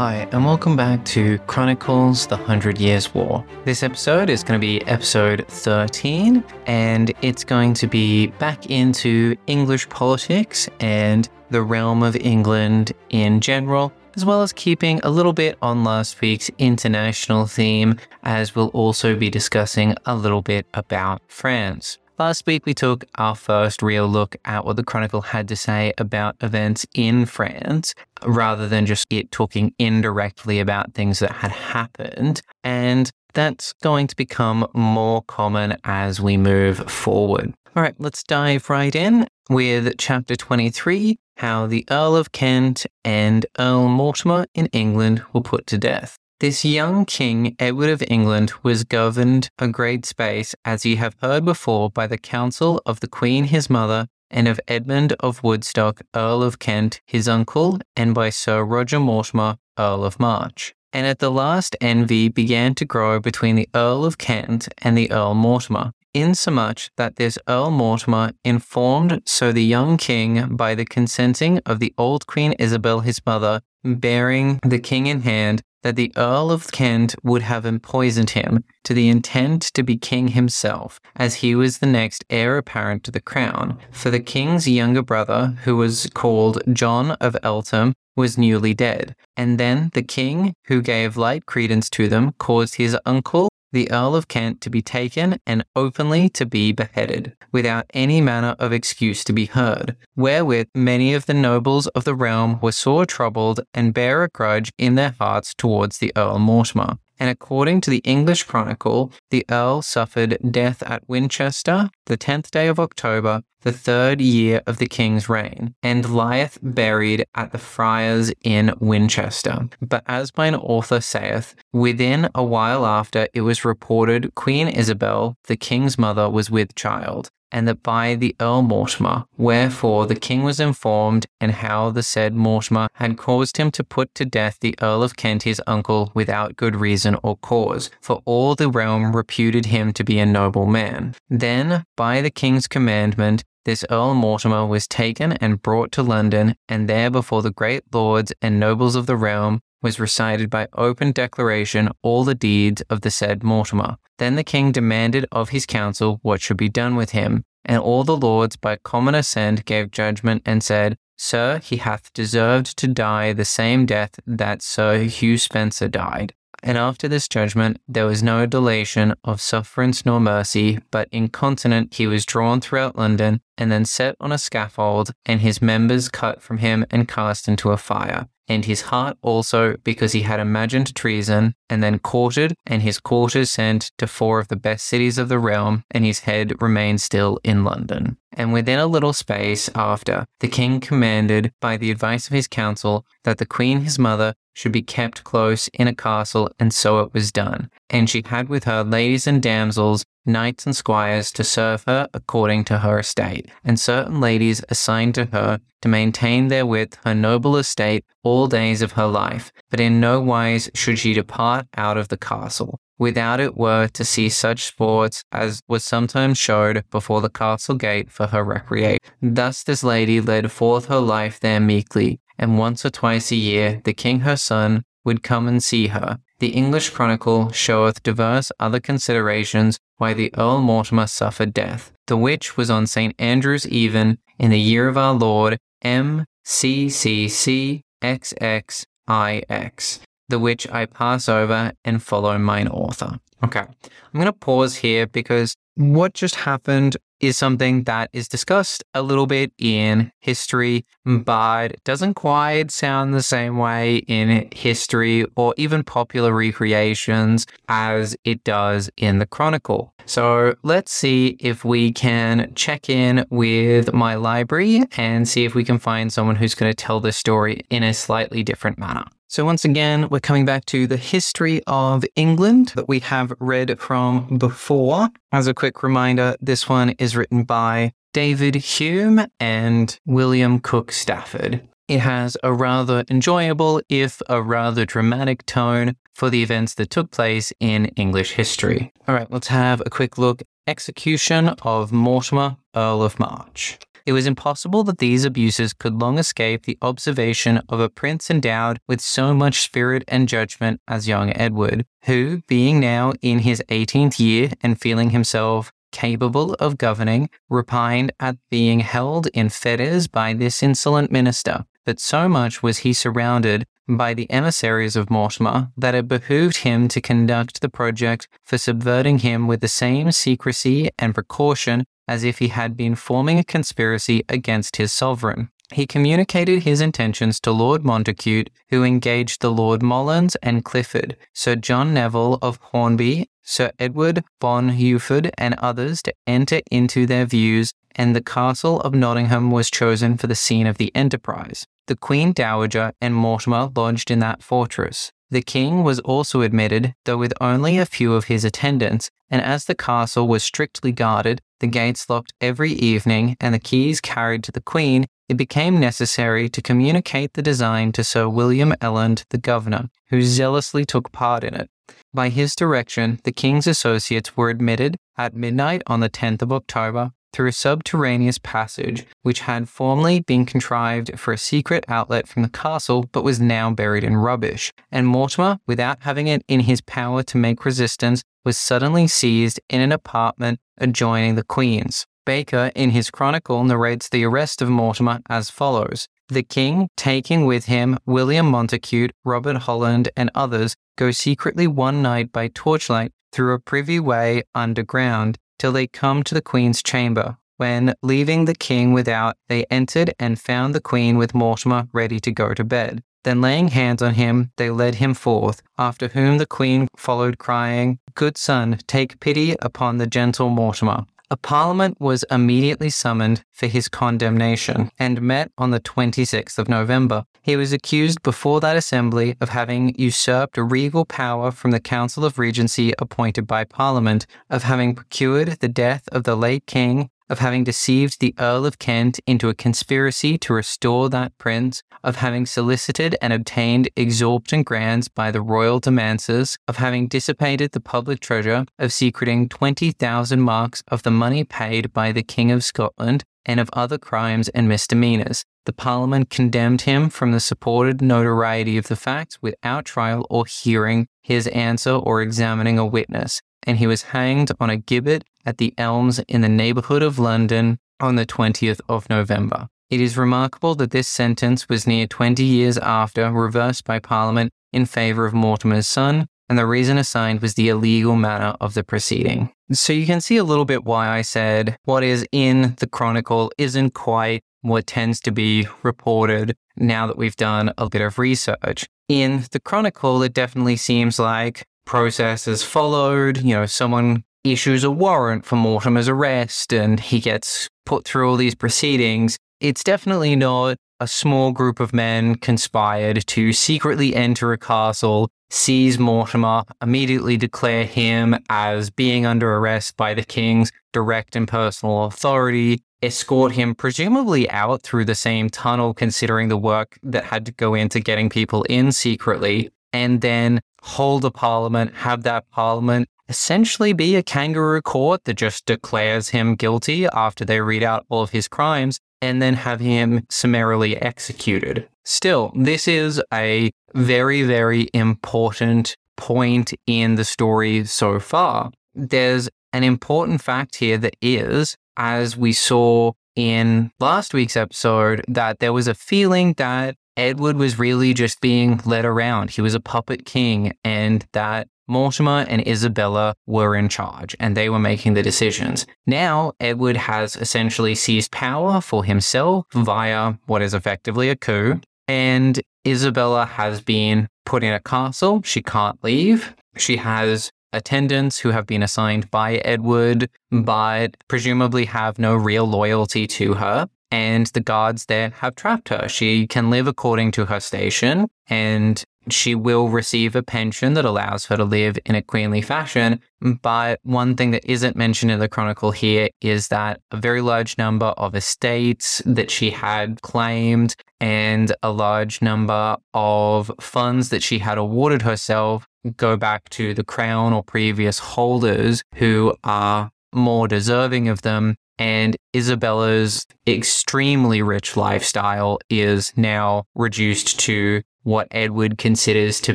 Hi, and welcome back to Chronicles The Hundred Years' War. This episode is going to be episode 13, and it's going to be back into English politics and the realm of England in general, as well as keeping a little bit on last week's international theme, as we'll also be discussing a little bit about France. Last week, we took our first real look at what the Chronicle had to say about events in France, rather than just it talking indirectly about things that had happened. And that's going to become more common as we move forward. All right, let's dive right in with chapter 23 how the Earl of Kent and Earl Mortimer in England were put to death. This young King Edward of England was governed a great space, as ye have heard before, by the counsel of the Queen his mother, and of Edmund of Woodstock, Earl of Kent, his uncle, and by Sir Roger Mortimer, Earl of March. And at the last envy began to grow between the Earl of Kent and the Earl Mortimer, insomuch that this Earl Mortimer informed so the young king by the consenting of the old Queen Isabel his mother, bearing the king in hand, that the Earl of Kent would have empoisoned him to the intent to be king himself, as he was the next heir apparent to the crown. For the king's younger brother, who was called John of Eltham, was newly dead. And then the king, who gave light credence to them, caused his uncle the Earl of Kent to be taken and openly to be beheaded, without any manner of excuse to be heard, wherewith many of the nobles of the realm were sore troubled and bare a grudge in their hearts towards the Earl Mortimer. And according to the English Chronicle, the Earl suffered death at Winchester the tenth day of October, the third year of the king's reign, and lieth buried at the friars in Winchester. But as mine author saith, within a while after it was reported Queen Isabel, the king's mother, was with child, and that by the Earl Mortimer. Wherefore the king was informed, and how the said Mortimer had caused him to put to death the Earl of Kent his uncle without good reason or cause, for all the realm reputed him to be a noble man. Then, by the king's commandment, this Earl Mortimer was taken and brought to London, and there before the great lords and nobles of the realm was recited by open declaration all the deeds of the said Mortimer. Then the king demanded of his council what should be done with him, and all the lords by common assent gave judgment and said, Sir, he hath deserved to die the same death that Sir Hugh Spencer died. And after this judgment, there was no dilation of sufferance nor mercy, but incontinent he was drawn throughout London, and then set on a scaffold, and his members cut from him and cast into a fire. And his heart also, because he had imagined treason, and then courted, and his quarters sent to four of the best cities of the realm, and his head remained still in London. And within a little space after, the king commanded, by the advice of his council, that the queen his mother should be kept close in a castle, and so it was done. And she had with her ladies and damsels, knights and squires to serve her according to her estate, and certain ladies assigned to her to maintain therewith her noble estate all days of her life, but in no wise should she depart out of the castle. Without it were to see such sports as was sometimes showed before the castle gate for her recreation. Thus this lady led forth her life there meekly, and once or twice a year the king her son would come and see her. The English Chronicle showeth divers other considerations why the Earl Mortimer suffered death, the which was on St. Andrew's even in the year of our Lord M C C C X X I X, the which I pass over and follow mine author. Okay, I'm going to pause here because what just happened is something that is discussed a little bit in history, but doesn't quite sound the same way in history or even popular recreations as it does in the Chronicle. So let's see if we can check in with my library and see if we can find someone who's going to tell this story in a slightly different manner. So, once again, we're coming back to the history of England that we have read from before. As a quick reminder, this one is written by David Hume and William Cook Stafford. It has a rather enjoyable, if a rather dramatic tone for the events that took place in English history. All right, let's have a quick look. Execution of Mortimer, Earl of March. It was impossible that these abuses could long escape the observation of a prince endowed with so much spirit and judgment as young Edward, who, being now in his 18th year and feeling himself capable of governing, repined at being held in fetters by this insolent minister. But so much was he surrounded by the emissaries of Mortimer that it behooved him to conduct the project for subverting him with the same secrecy and precaution as if he had been forming a conspiracy against his sovereign. He communicated his intentions to Lord Montacute, who engaged the Lord Molins and Clifford, Sir John Neville of Hornby, Sir Edward Bohunford, and others to enter into their views, and the castle of Nottingham was chosen for the scene of the enterprise. The Queen Dowager and Mortimer lodged in that fortress. The king was also admitted, though with only a few of his attendants, and as the castle was strictly guarded, the gates locked every evening, and the keys carried to the queen, it became necessary to communicate the design to Sir William Eland, the governor, who zealously took part in it. By his direction, the king's associates were admitted at midnight on the 10th of October through a subterraneous passage which had formerly been contrived for a secret outlet from the castle but was now buried in rubbish, and Mortimer, without having it in his power to make resistance, was suddenly seized in an apartment adjoining the Queen's. Baker, in his chronicle, narrates the arrest of Mortimer as follows. The king, taking with him William Montacute, Robert Holland, and others, go secretly one night by torchlight through a privy way underground till they come to the queen's chamber, when, leaving the king without, they entered and found the queen with Mortimer ready to go to bed. Then laying hands on him, they led him forth, after whom the queen followed, crying, Good son, take pity upon the gentle Mortimer. A parliament was immediately summoned for his condemnation and met on the 26th of November. He was accused before that assembly of having usurped regal power from the Council of Regency appointed by Parliament, of having procured the death of the late king, of having deceived the Earl of Kent into a conspiracy to restore that prince, of having solicited and obtained exorbitant grants by the royal demesnes, of having dissipated the public treasure, of secreting 20,000 marks of the money paid by the King of Scotland, and of other crimes and misdemeanors. The Parliament condemned him from the supported notoriety of the facts without trial or hearing his answer or examining a witness, and he was hanged on a gibbet at the Elms in the neighbourhood of London on the 20th of November. It is remarkable that this sentence was near 20 years after reversed by Parliament in favour of Mortimer's son, and the reason assigned was the illegal manner of the proceeding. So you can see a little bit why I said what is in the Chronicle isn't quite what tends to be reported now that we've done a bit of research. In the Chronicle, it definitely seems like process is followed. You know, someone issues a warrant for Mortimer's arrest and he gets put through all these proceedings. It's definitely not a small group of men conspired to secretly enter a castle, seize Mortimer, immediately declare him as being under arrest by the king's direct and personal authority, escort him presumably out through the same tunnel, considering the work that had to go into getting people in secretly, and then hold a parliament, have that parliament essentially be a kangaroo court that just declares him guilty after they read out all of his crimes and then have him summarily executed. Still, this is a very, very important point in the story so far. There's an important fact here that is, as we saw in last week's episode, that there was a feeling that Edward was really just being led around. He was a puppet king, and that Mortimer and Isabella were in charge and they were making the decisions. Now, Edward has essentially seized power for himself via what is effectively a coup, and Isabella has been put in a castle. She can't leave. She has attendants who have been assigned by Edward, but presumably have no real loyalty to her and the guards there have trapped her. She can live according to her station, and she will receive a pension that allows her to live in a queenly fashion. But one thing that isn't mentioned in the chronicle here is that a very large number of estates that she had claimed and a large number of funds that she had awarded herself go back to the crown or previous holders who are more deserving of them and Isabella's extremely rich lifestyle is now reduced to what Edward considers to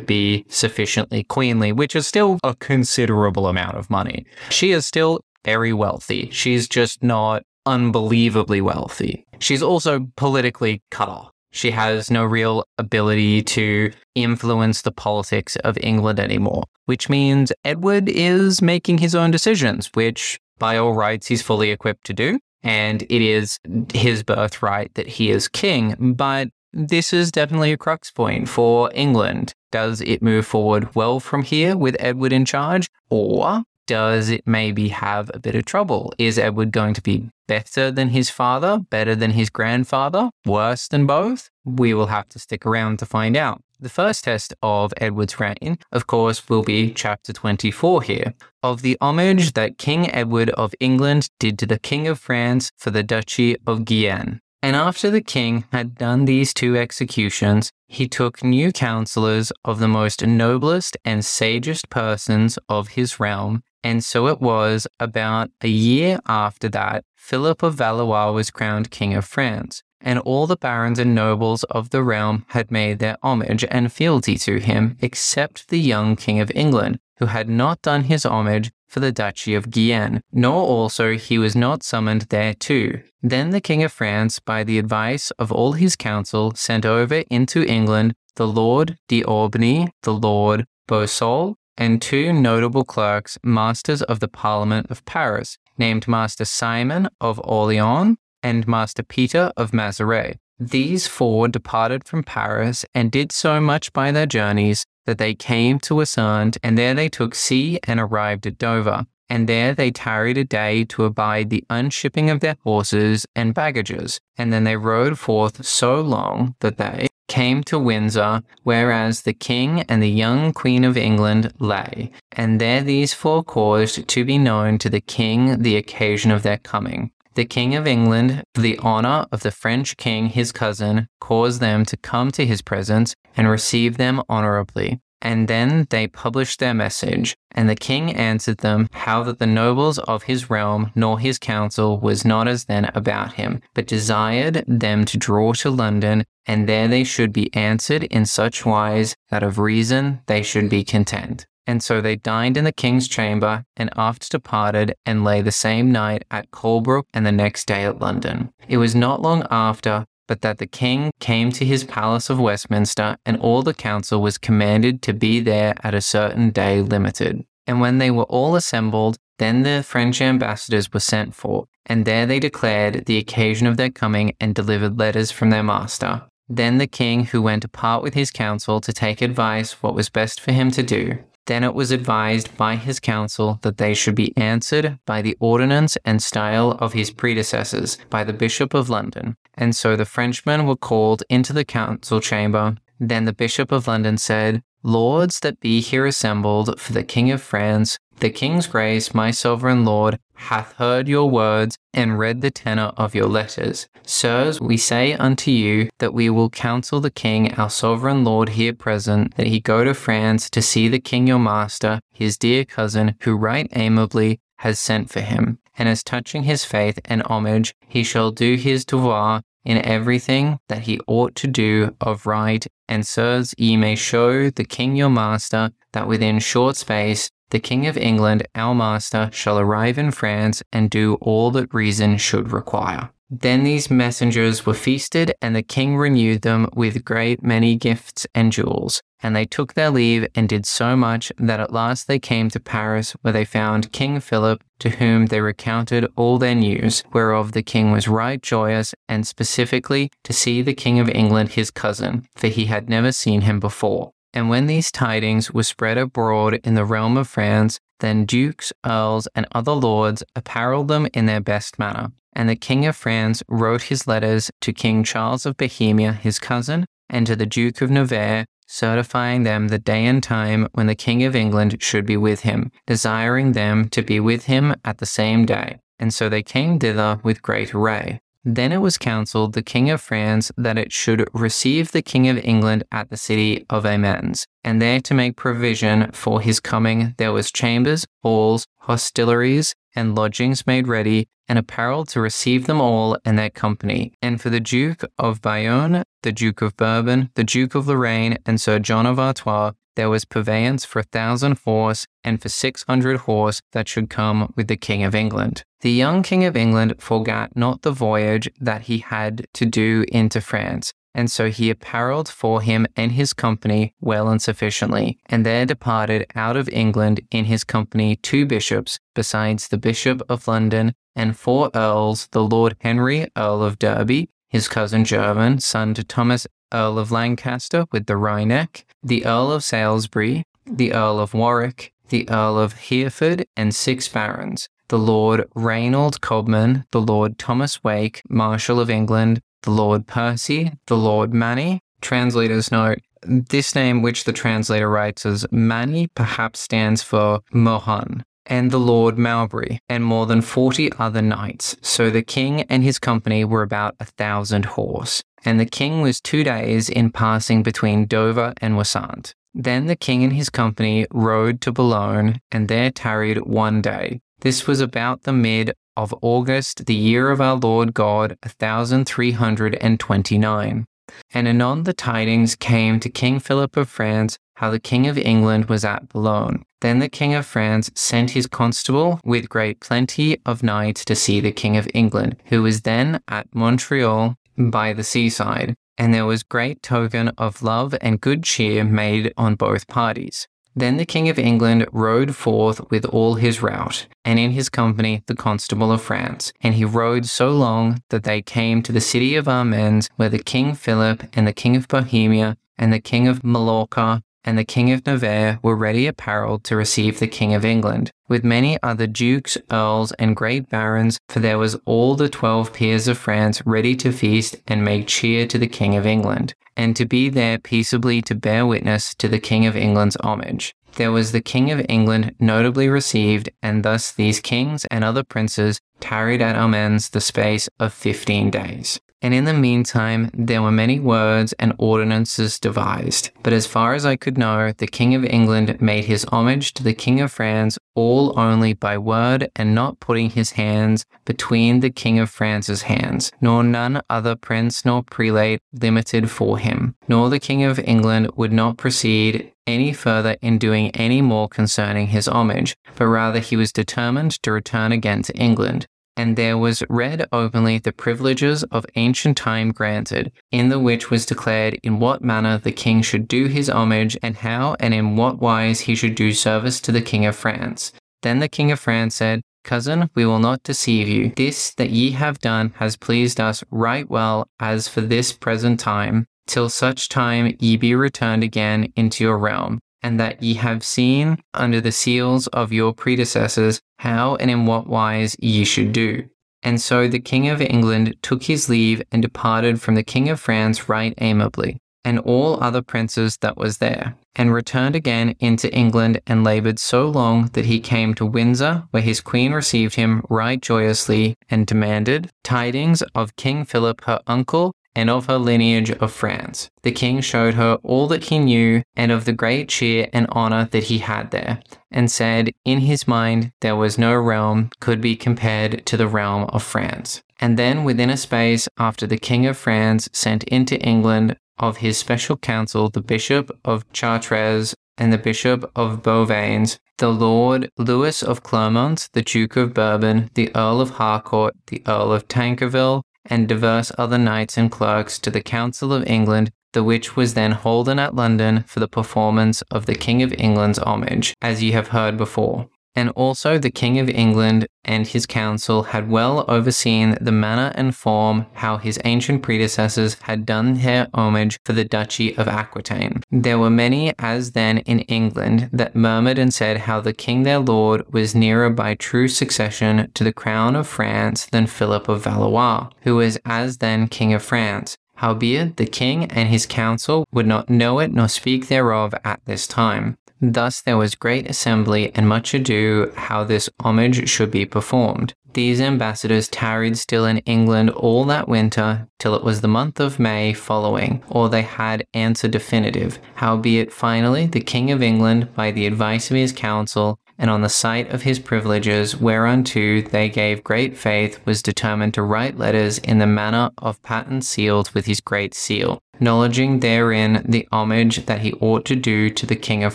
be sufficiently queenly, which is still a considerable amount of money. She is still very wealthy. She's just not unbelievably wealthy. She's also politically cut off. She has no real ability to influence the politics of England anymore, which means Edward is making his own decisions, which by all rights he's fully equipped to do. And it is his birthright that he is king. But this is definitely a crux point for England. Does it move forward well from here with Edward in charge? Or does it maybe have a bit of trouble? Is Edward going to be better than his father, better than his grandfather, worse than both? We will have to stick around to find out. The first test of Edward's reign, of course, will be chapter 24 here, of the homage that King Edward of England did to the King of France for the Duchy of Guienne. And after the king had done these two executions, he took new counselors of the most noblest and sagest persons of his realm. And so it was about a year after that, Philip of Valois was crowned King of France and all the barons and nobles of the realm had made their homage and fealty to him, except the young King of England, who had not done his homage for the Duchy of Guienne, nor also he was not summoned thereto. Then the King of France, by the advice of all his council, sent over into England the Lord d'Aubigny, the Lord Boussole, and two notable clerks, masters of the Parliament of Paris, named Master Simon of Orleans and Master Peter of Mazaret. These four departed from Paris and did so much by their journeys that they came to Wissant, and there they took sea and arrived at Dover. And there they tarried a day to abide the unshipping of their horses and baggages. And then they rode forth so long that they came to Windsor, whereas the king and the young queen of England lay. And there these four caused to be known to the king the occasion of their coming. The King of England, for the honor of the French king, his cousin, caused them to come to his presence and receive them honorably. And then they published their message. And the king answered them, How that the nobles of his realm nor his council was not as then about him, but desired them to draw to London, and there they should be answered in such wise that of reason they should be content. And so they dined in the king's chamber, and after departed, and lay the same night at Colebrook, and the next day at London. It was not long after, but that the king came to his palace of Westminster, and all the council was commanded to be there at a certain day limited. And when they were all assembled, then the French ambassadors were sent for, and there they declared the occasion of their coming and delivered letters from their master. Then the king, who went apart with his council to take advice what was best for him to do, then it was advised by his council that they should be answered by the ordinance and style of his predecessors, by the Bishop of London. And so the Frenchmen were called into the council chamber. Then the Bishop of London said, Lords that be here assembled for the King of France, the King's grace, my sovereign lord, hath heard your words and read the tenor of your letters. Sirs, we say unto you that we will counsel the king, our sovereign lord here present, that he go to France to see the king your master, his dear cousin, who right amiably has sent for him. And as touching his faith and homage, he shall do his devoir in everything that he ought to do of right. And sirs, ye may show the king your master that within short space the King of England, our master, shall arrive in France and do all that reason should require. Then these messengers were feasted, and the king renewed them with great many gifts and jewels. And they took their leave and did so much that at last they came to Paris, where they found King Philip, to whom they recounted all their news, whereof the king was right joyous, and specifically to see the King of England his cousin, for he had never seen him before. And when these tidings were spread abroad in the realm of France, then dukes, earls, and other lords apparelled them in their best manner. And the King of France wrote his letters to King Charles of Bohemia, his cousin, and to the Duke of Nevers, certifying them the day and time when the King of England should be with him, desiring them to be with him at the same day. And so they came thither with great array. Then it was counselled the king of France that it should receive the king of England at the city of Amiens, and there to make provision for his coming there was chambers, halls, hostelries, and lodgings made ready, and apparel to receive them all and their company. And for the Duke of Burgoyne, the Duke of Bourbon, the Duke of Lorraine, and Sir John of Artois, there was purveyance for a thousand horse and for six hundred horse that should come with the King of England. The young King of England forgot not the voyage that he had to do into France, and so he apparelled for him and his company well and sufficiently, and there departed out of England in his company two bishops, besides the Bishop of London, and four earls, the Lord Henry, Earl of Derby, his cousin german, son to Thomas Earl of Lancaster with the Wryneck, the Earl of Salisbury, the Earl of Warwick, the Earl of Hereford, and six barons, the Lord Reynold Cobham, the Lord Thomas Wake, Marshal of England, the Lord Percy, the Lord Manny. Translator's note this name, which the translator writes as Manny, perhaps stands for Mohun, and the Lord Mowbray, and more than forty other knights. So the king and his company were about a thousand horse. And the king was two days in passing between Dover and Wissant. Then the king and his company rode to Boulogne, and there tarried one day. This was about the mid of August, the year of our Lord God, a 1329. And anon the tidings came to King Philip of France how the King of England was at Boulogne. Then the King of France sent his constable with great plenty of knights to see the King of England, who was then at Montreuil by the seaside. And there was great token of love and good cheer made on both parties. Then the King of England rode forth with all his rout, and in his company the Constable of France. And he rode so long that they came to the city of Amiens, where the King Philip and the King of Bohemia and the King of Mallorca and the King of Navarre were ready apparelled to receive the King of England, with many other dukes, earls, and great barons, for there was all the twelve peers of France ready to feast and make cheer to the King of England, and to be there peaceably to bear witness to the King of England's homage. There was the King of England notably received, and thus these kings and other princes tarried at Amiens the space of fifteen days and in the meantime there were many words and ordinances devised. But as far as I could know, the King of England made his homage to the King of France all only by word and not putting his hands between the King of France's hands, nor none other prince nor prelate limited for him, nor the King of England would not proceed any further in doing any more concerning his homage, but rather he was determined to return again to England, and there was read openly the privileges of ancient time granted, in the which was declared in what manner the king should do his homage, and how and in what wise he should do service to the king of France. Then the king of France said, Cousin, we will not deceive you. This that ye have done has pleased us right well as for this present time, till such time ye be returned again into your realm and that ye have seen under the seals of your predecessors how and in what wise ye should do. And so the King of England took his leave and departed from the King of France right amiably, and all other princes that was there, and returned again into England and laboured so long that he came to Windsor, where his queen received him right joyously and demanded tidings of King Philip her uncle and of her lineage of France. The king showed her all that he knew and of the great cheer and honour that he had there, and said in his mind there was no realm could be compared to the realm of France. And then within a space after the king of France sent into England of his special council the bishop of Chartres and the bishop of Beauvais, the lord Louis of Clermont, the duke of Bourbon, the earl of Harcourt, the earl of Tankerville, and divers other knights and clerks to the Council of England, the which was then holden at London for the performance of the King of England's homage, as ye have heard before. And also the King of England and his council had well overseen the manner and form how his ancient predecessors had done their homage for the Duchy of Aquitaine. There were many as then in England that murmured and said how the king their lord was nearer by true succession to the crown of France than Philip of Valois, who was as then king of France. Howbeit the king and his council would not know it nor speak thereof at this time. Thus there was great assembly and much ado how this homage should be performed. these ambassadors tarried still in England all that winter till it was the month of May following, or they had answer definitive. Howbeit finally the King of England, by the advice of his council, and on the sight of his privileges, whereunto they gave great faith, was determined to write letters in the manner of patent sealed with his great seal, acknowledging therein the homage that he ought to do to the King of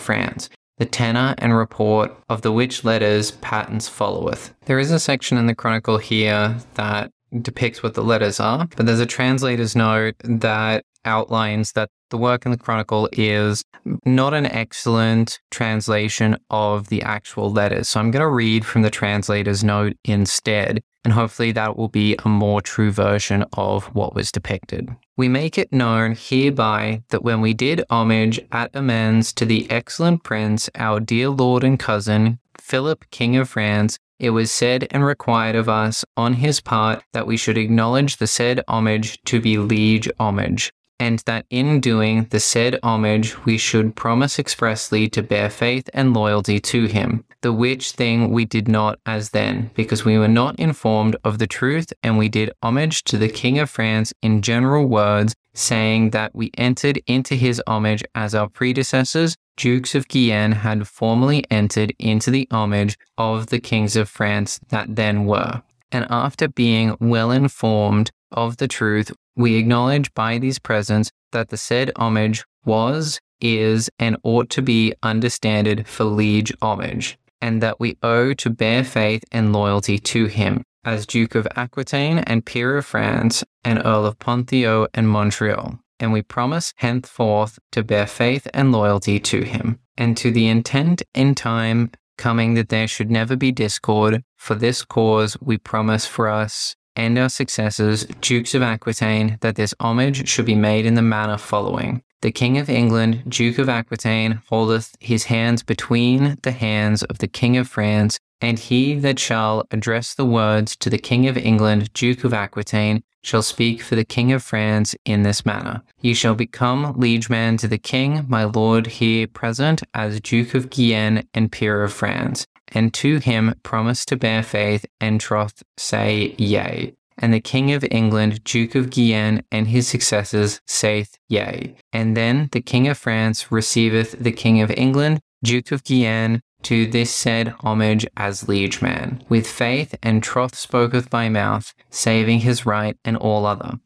France. The tenor and report of the which letters patents followeth. There is a section in the Chronicle here that depicts what the letters are, but there's a translator's note that outlines that the work in the Chronicle is not an excellent translation of the actual letters. So I'm going to read from the translator's note instead, and hopefully that will be a more true version of what was depicted. We make it known hereby that when we did homage at Amiens to the excellent prince, our dear lord and cousin, Philip, King of France, it was said and required of us on his part that we should acknowledge the said homage to be liege homage and that in doing the said homage we should promise expressly to bear faith and loyalty to him, the which thing we did not as then, because we were not informed of the truth, and we did homage to the King of France in general words, saying that we entered into his homage as our predecessors, Dukes of Guienne, had formerly entered into the homage of the kings of France that then were. And after being well informed of the truth, we acknowledge by these presents that the said homage was, is, and ought to be understanded for liege homage, and that we owe to bear faith and loyalty to him, as Duke of Aquitaine and Peer of France, and Earl of Ponthieu and Montreuil. And we promise henceforth to bear faith and loyalty to him, and to the intent in time coming that there should never be discord. For this cause we promise for us and our successors, Dukes of Aquitaine, that this homage should be made in the manner following. The King of England, Duke of Aquitaine, holdeth his hands between the hands of the King of France, and he that shall address the words to the King of England, Duke of Aquitaine, shall speak for the King of France in this manner. Ye shall become liegeman to the King, my lord here present, as Duke of Guienne and Peer of France and to him promise to bear faith and troth say yea. And the King of England, Duke of Guienne, and his successors saith yea. And then the King of France receiveth the King of England, Duke of Guienne, to this said homage as liegeman, with faith and troth spoketh by mouth, saving his right and all other.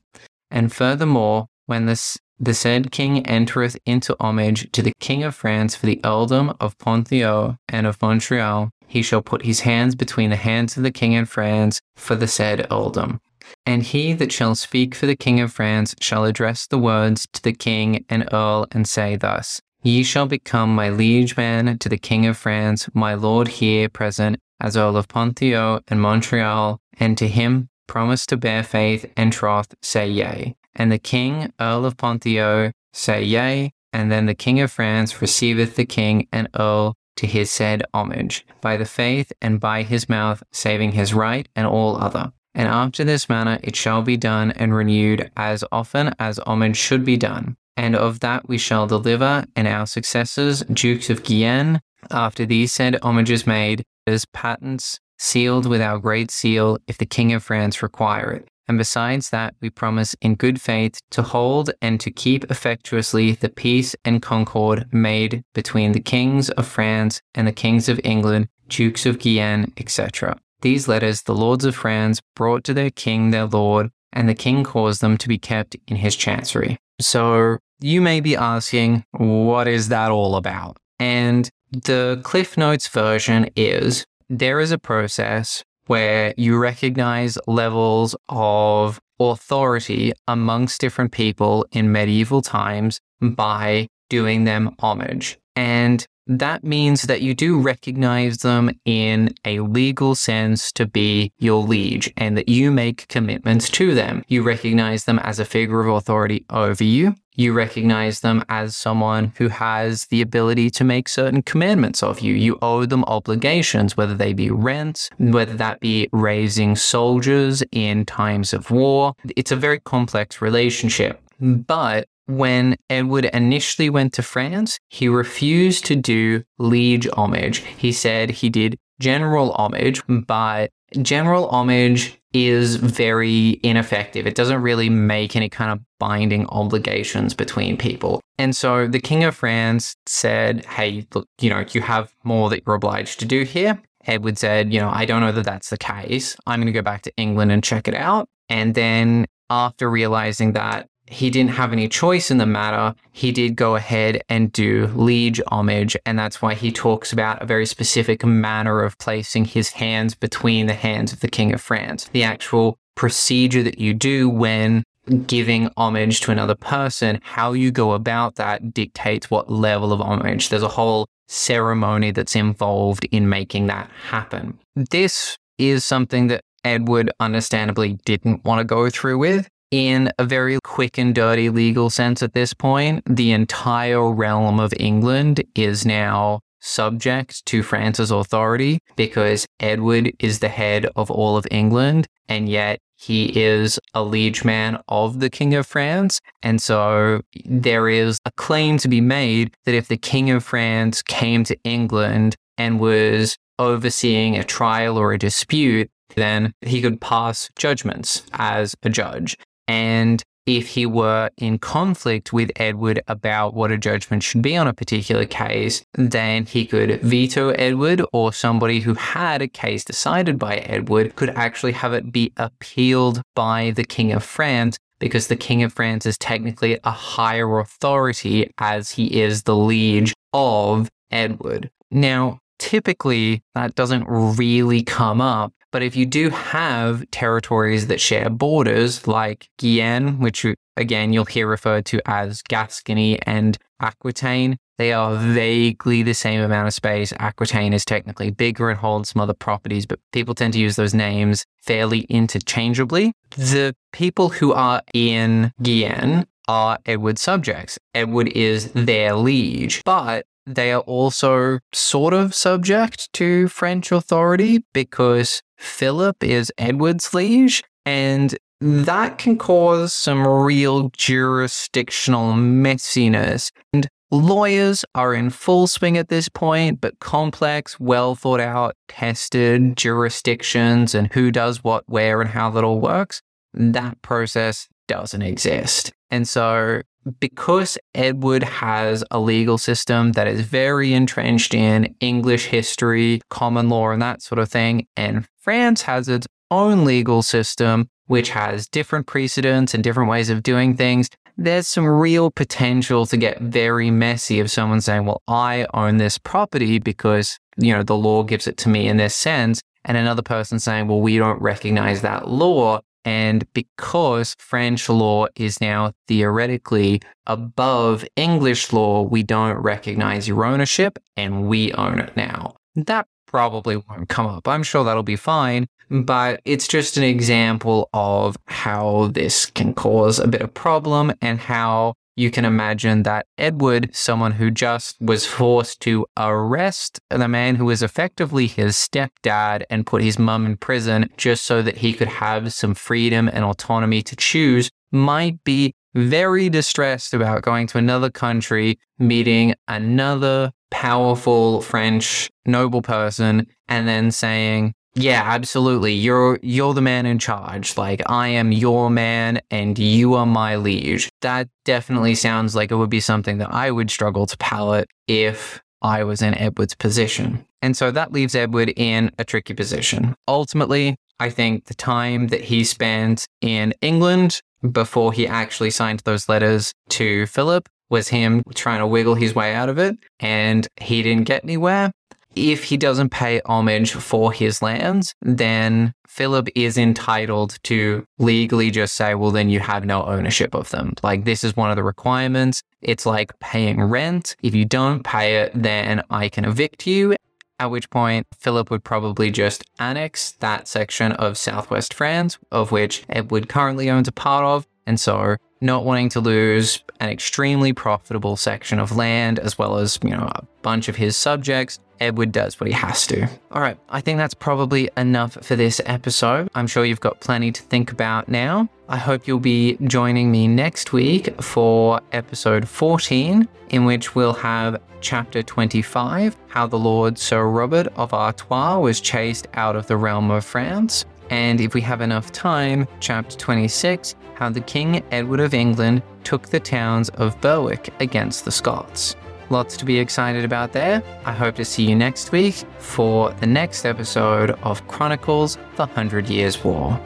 And furthermore, when this the said king entereth into homage to the king of France for the earldom of Ponthieu and of Montreuil, he shall put his hands between the hands of the king of France for the said earldom. And he that shall speak for the king of France shall address the words to the king and earl and say thus Ye shall become my liegeman to the king of France, my lord here present, as Earl of Ponthieu and Montreuil, and to him promise to bear faith and troth, say yea. And the king, Earl of Ponthieu, say yea, and then the king of France receiveth the king and earl to his said homage, by the faith and by his mouth, saving his right and all other. And after this manner it shall be done and renewed as often as homage should be done. And of that we shall deliver, and our successors, Dukes of Guienne, after these said homages made, as patents sealed with our great seal, if the King of France require it. And besides that, we promise in good faith to hold and to keep effectuously the peace and concord made between the kings of France and the kings of England, dukes of Guienne, etc. These letters the lords of France brought to their king, their lord, and the king caused them to be kept in his chancery. So you may be asking, what is that all about? And the Cliff Notes version is there is a process where you recognize levels of authority amongst different people in medieval times by doing them homage. And that means that you do recognize them in a legal sense to be your liege and that you make commitments to them. You recognize them as a figure of authority over you. You recognize them as someone who has the ability to make certain commandments of you. You owe them obligations, whether they be rents, whether that be raising soldiers in times of war. It's a very complex relationship. But when Edward initially went to France, he refused to do liege homage. He said he did general homage, but general homage is very ineffective. It doesn't really make any kind of binding obligations between people. And so the King of France said, Hey, look, you know, you have more that you're obliged to do here. Edward said, You know, I don't know that that's the case. I'm going to go back to England and check it out. And then after realizing that he didn't have any choice in the matter, he did go ahead and do liege homage. And that's why he talks about a very specific manner of placing his hands between the hands of the King of France. The actual procedure that you do when giving homage to another person, how you go about that dictates what level of homage. There's a whole ceremony that's involved in making that happen. This is something that Edward understandably didn't want to go through with in a very quick and dirty legal sense at this point, the entire realm of England is now subject to France's authority because Edward is the head of all of England, and yet he is a liege man of the King of France. And so there is a claim to be made that if the King of France came to England and was overseeing a trial or a dispute, then he could pass judgments as a judge. And if he were in conflict with Edward about what a judgment should be on a particular case, then he could veto Edward, or somebody who had a case decided by Edward could actually have it be appealed by the King of France, because the King of France is technically a higher authority as he is the liege of Edward. Now, typically that doesn't really come up but if you do have territories that share borders, like Guyenne, which again you'll hear referred to as Gascony and Aquitaine, they are vaguely the same amount of space. Aquitaine is technically bigger and holds some other properties, but people tend to use those names fairly interchangeably. The people who are in Guyenne are Edward's subjects. Edward is their liege, but they are also sort of subject to French authority because Philip is Edward's liege, and that can cause some real jurisdictional messiness. And lawyers are in full swing at this point, but complex, well thought out, tested jurisdictions and who does what, where, and how that all works, that process doesn't exist. And so because Edward has a legal system that is very entrenched in English history, common law, and that sort of thing, and France has its own legal system, which has different precedents and different ways of doing things, there's some real potential to get very messy if someone's saying, well, I own this property because, you know, the law gives it to me in this sense. And another person saying, well, we don't recognize that law. And because French law is now theoretically above English law, we don't recognize your ownership and we own it now. That probably won't come up. I'm sure that'll be fine, but it's just an example of how this can cause a bit of problem and how you can imagine that Edward, someone who just was forced to arrest the man who was effectively his stepdad and put his mum in prison just so that he could have some freedom and autonomy to choose, might be very distressed about going to another country, meeting another powerful French noble person, and then saying, yeah, absolutely. You're you're the man in charge. Like I am your man and you are my liege. That definitely sounds like it would be something that I would struggle to palate if I was in Edward's position. And so that leaves Edward in a tricky position. Ultimately, I think the time that he spent in England before he actually signed those letters to Philip was him trying to wiggle his way out of it and he didn't get anywhere if he doesn't pay homage for his lands, then Philip is entitled to legally just say, well, then you have no ownership of them. Like, this is one of the requirements. It's like paying rent. If you don't pay it, then I can evict you. At which point, Philip would probably just annex that section of southwest France, of which Edward currently owns a part of, And so, not wanting to lose an extremely profitable section of land as well as, you know, a bunch of his subjects, Edward does what he has to. All right, I think that's probably enough for this episode. I'm sure you've got plenty to think about now. I hope you'll be joining me next week for episode 14, in which we'll have chapter 25 How the Lord Sir Robert of Artois was chased out of the realm of France. And if we have enough time, chapter 26 How the King Edward of England took the towns of Berwick against the Scots. Lots to be excited about there. I hope to see you next week for the next episode of Chronicles The Hundred Years' War.